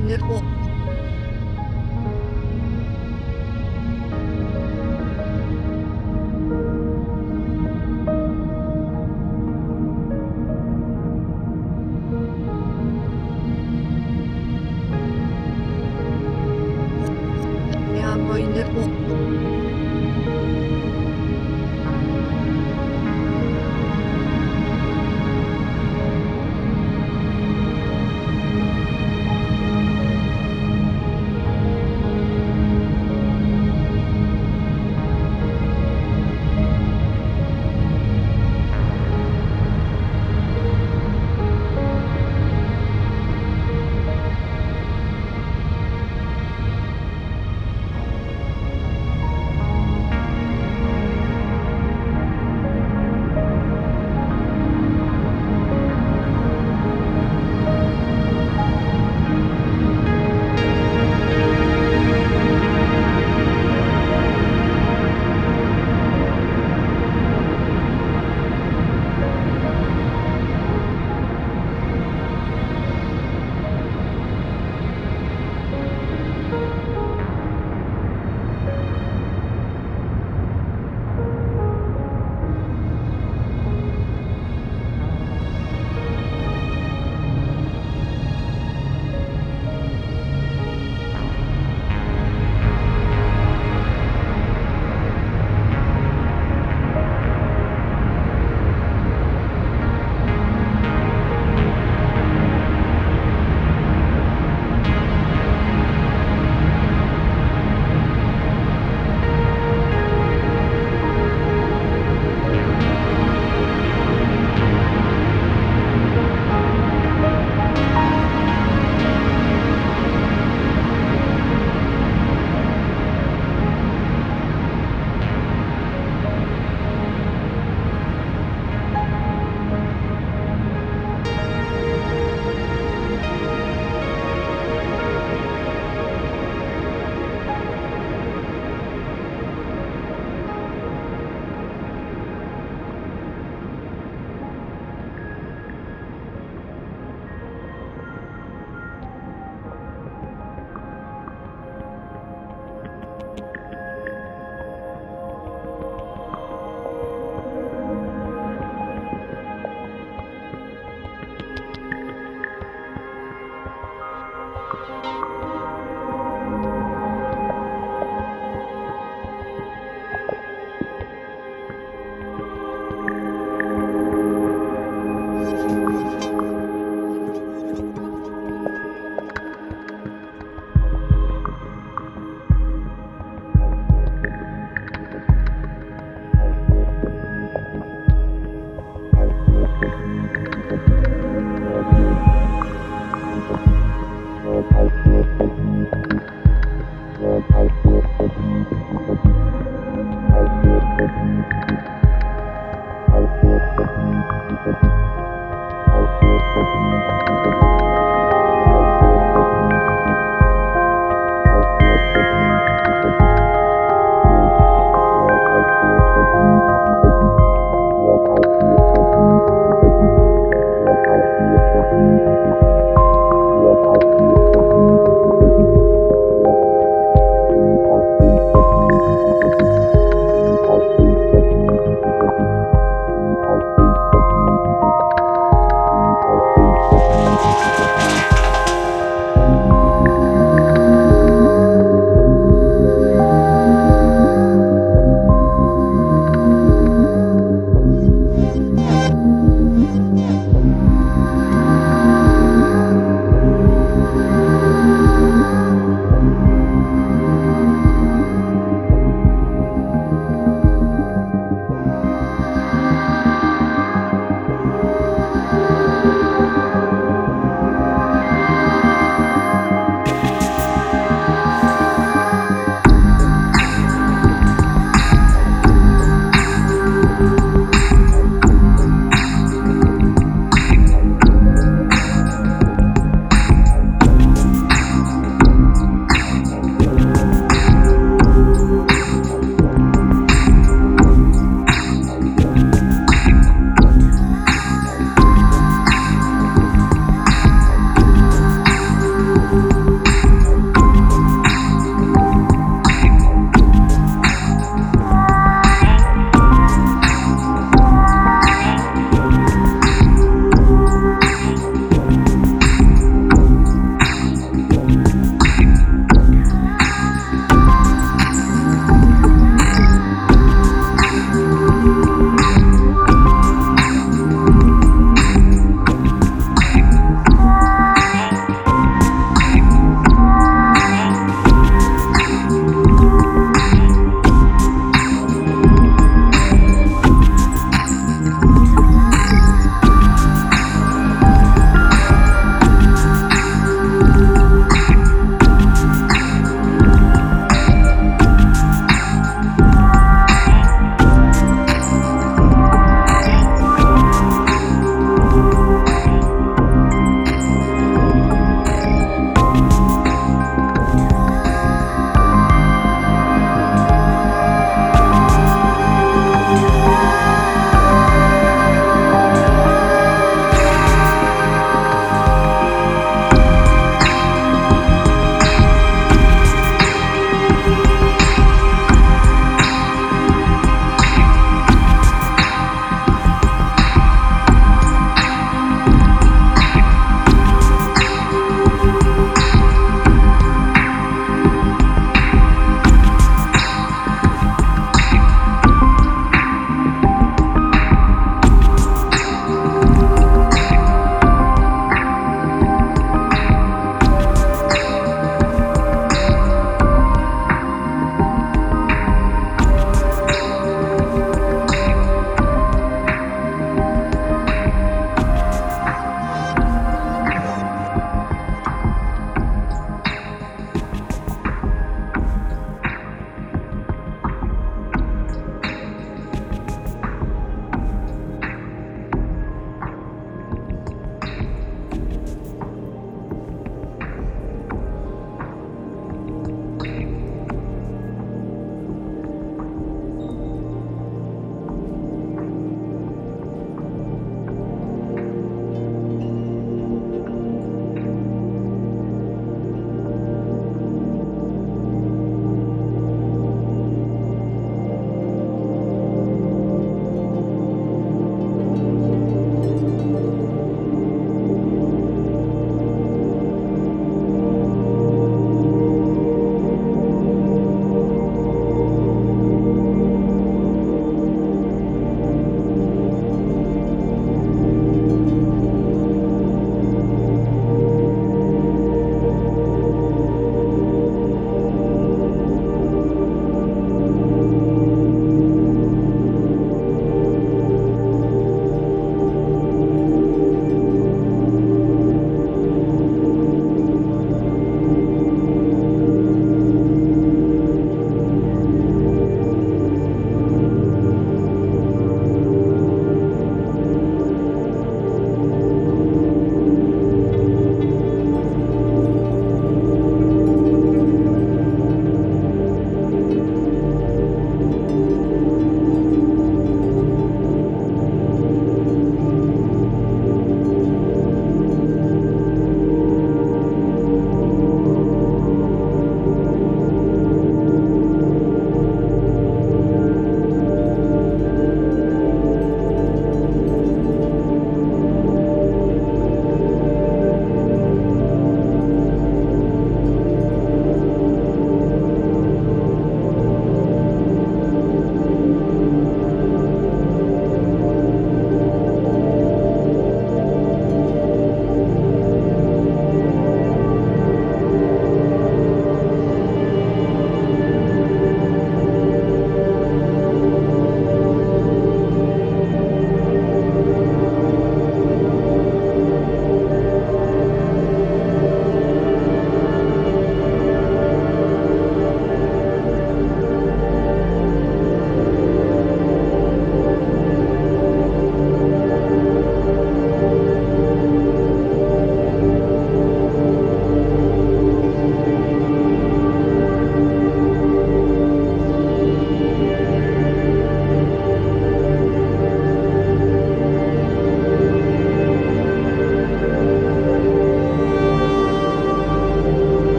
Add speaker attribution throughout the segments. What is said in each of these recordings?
Speaker 1: 那
Speaker 2: 我。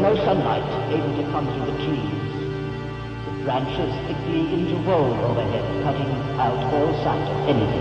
Speaker 2: No sunlight able to come through the trees. The branches thickly interwove overhead, cutting out all sight of anything.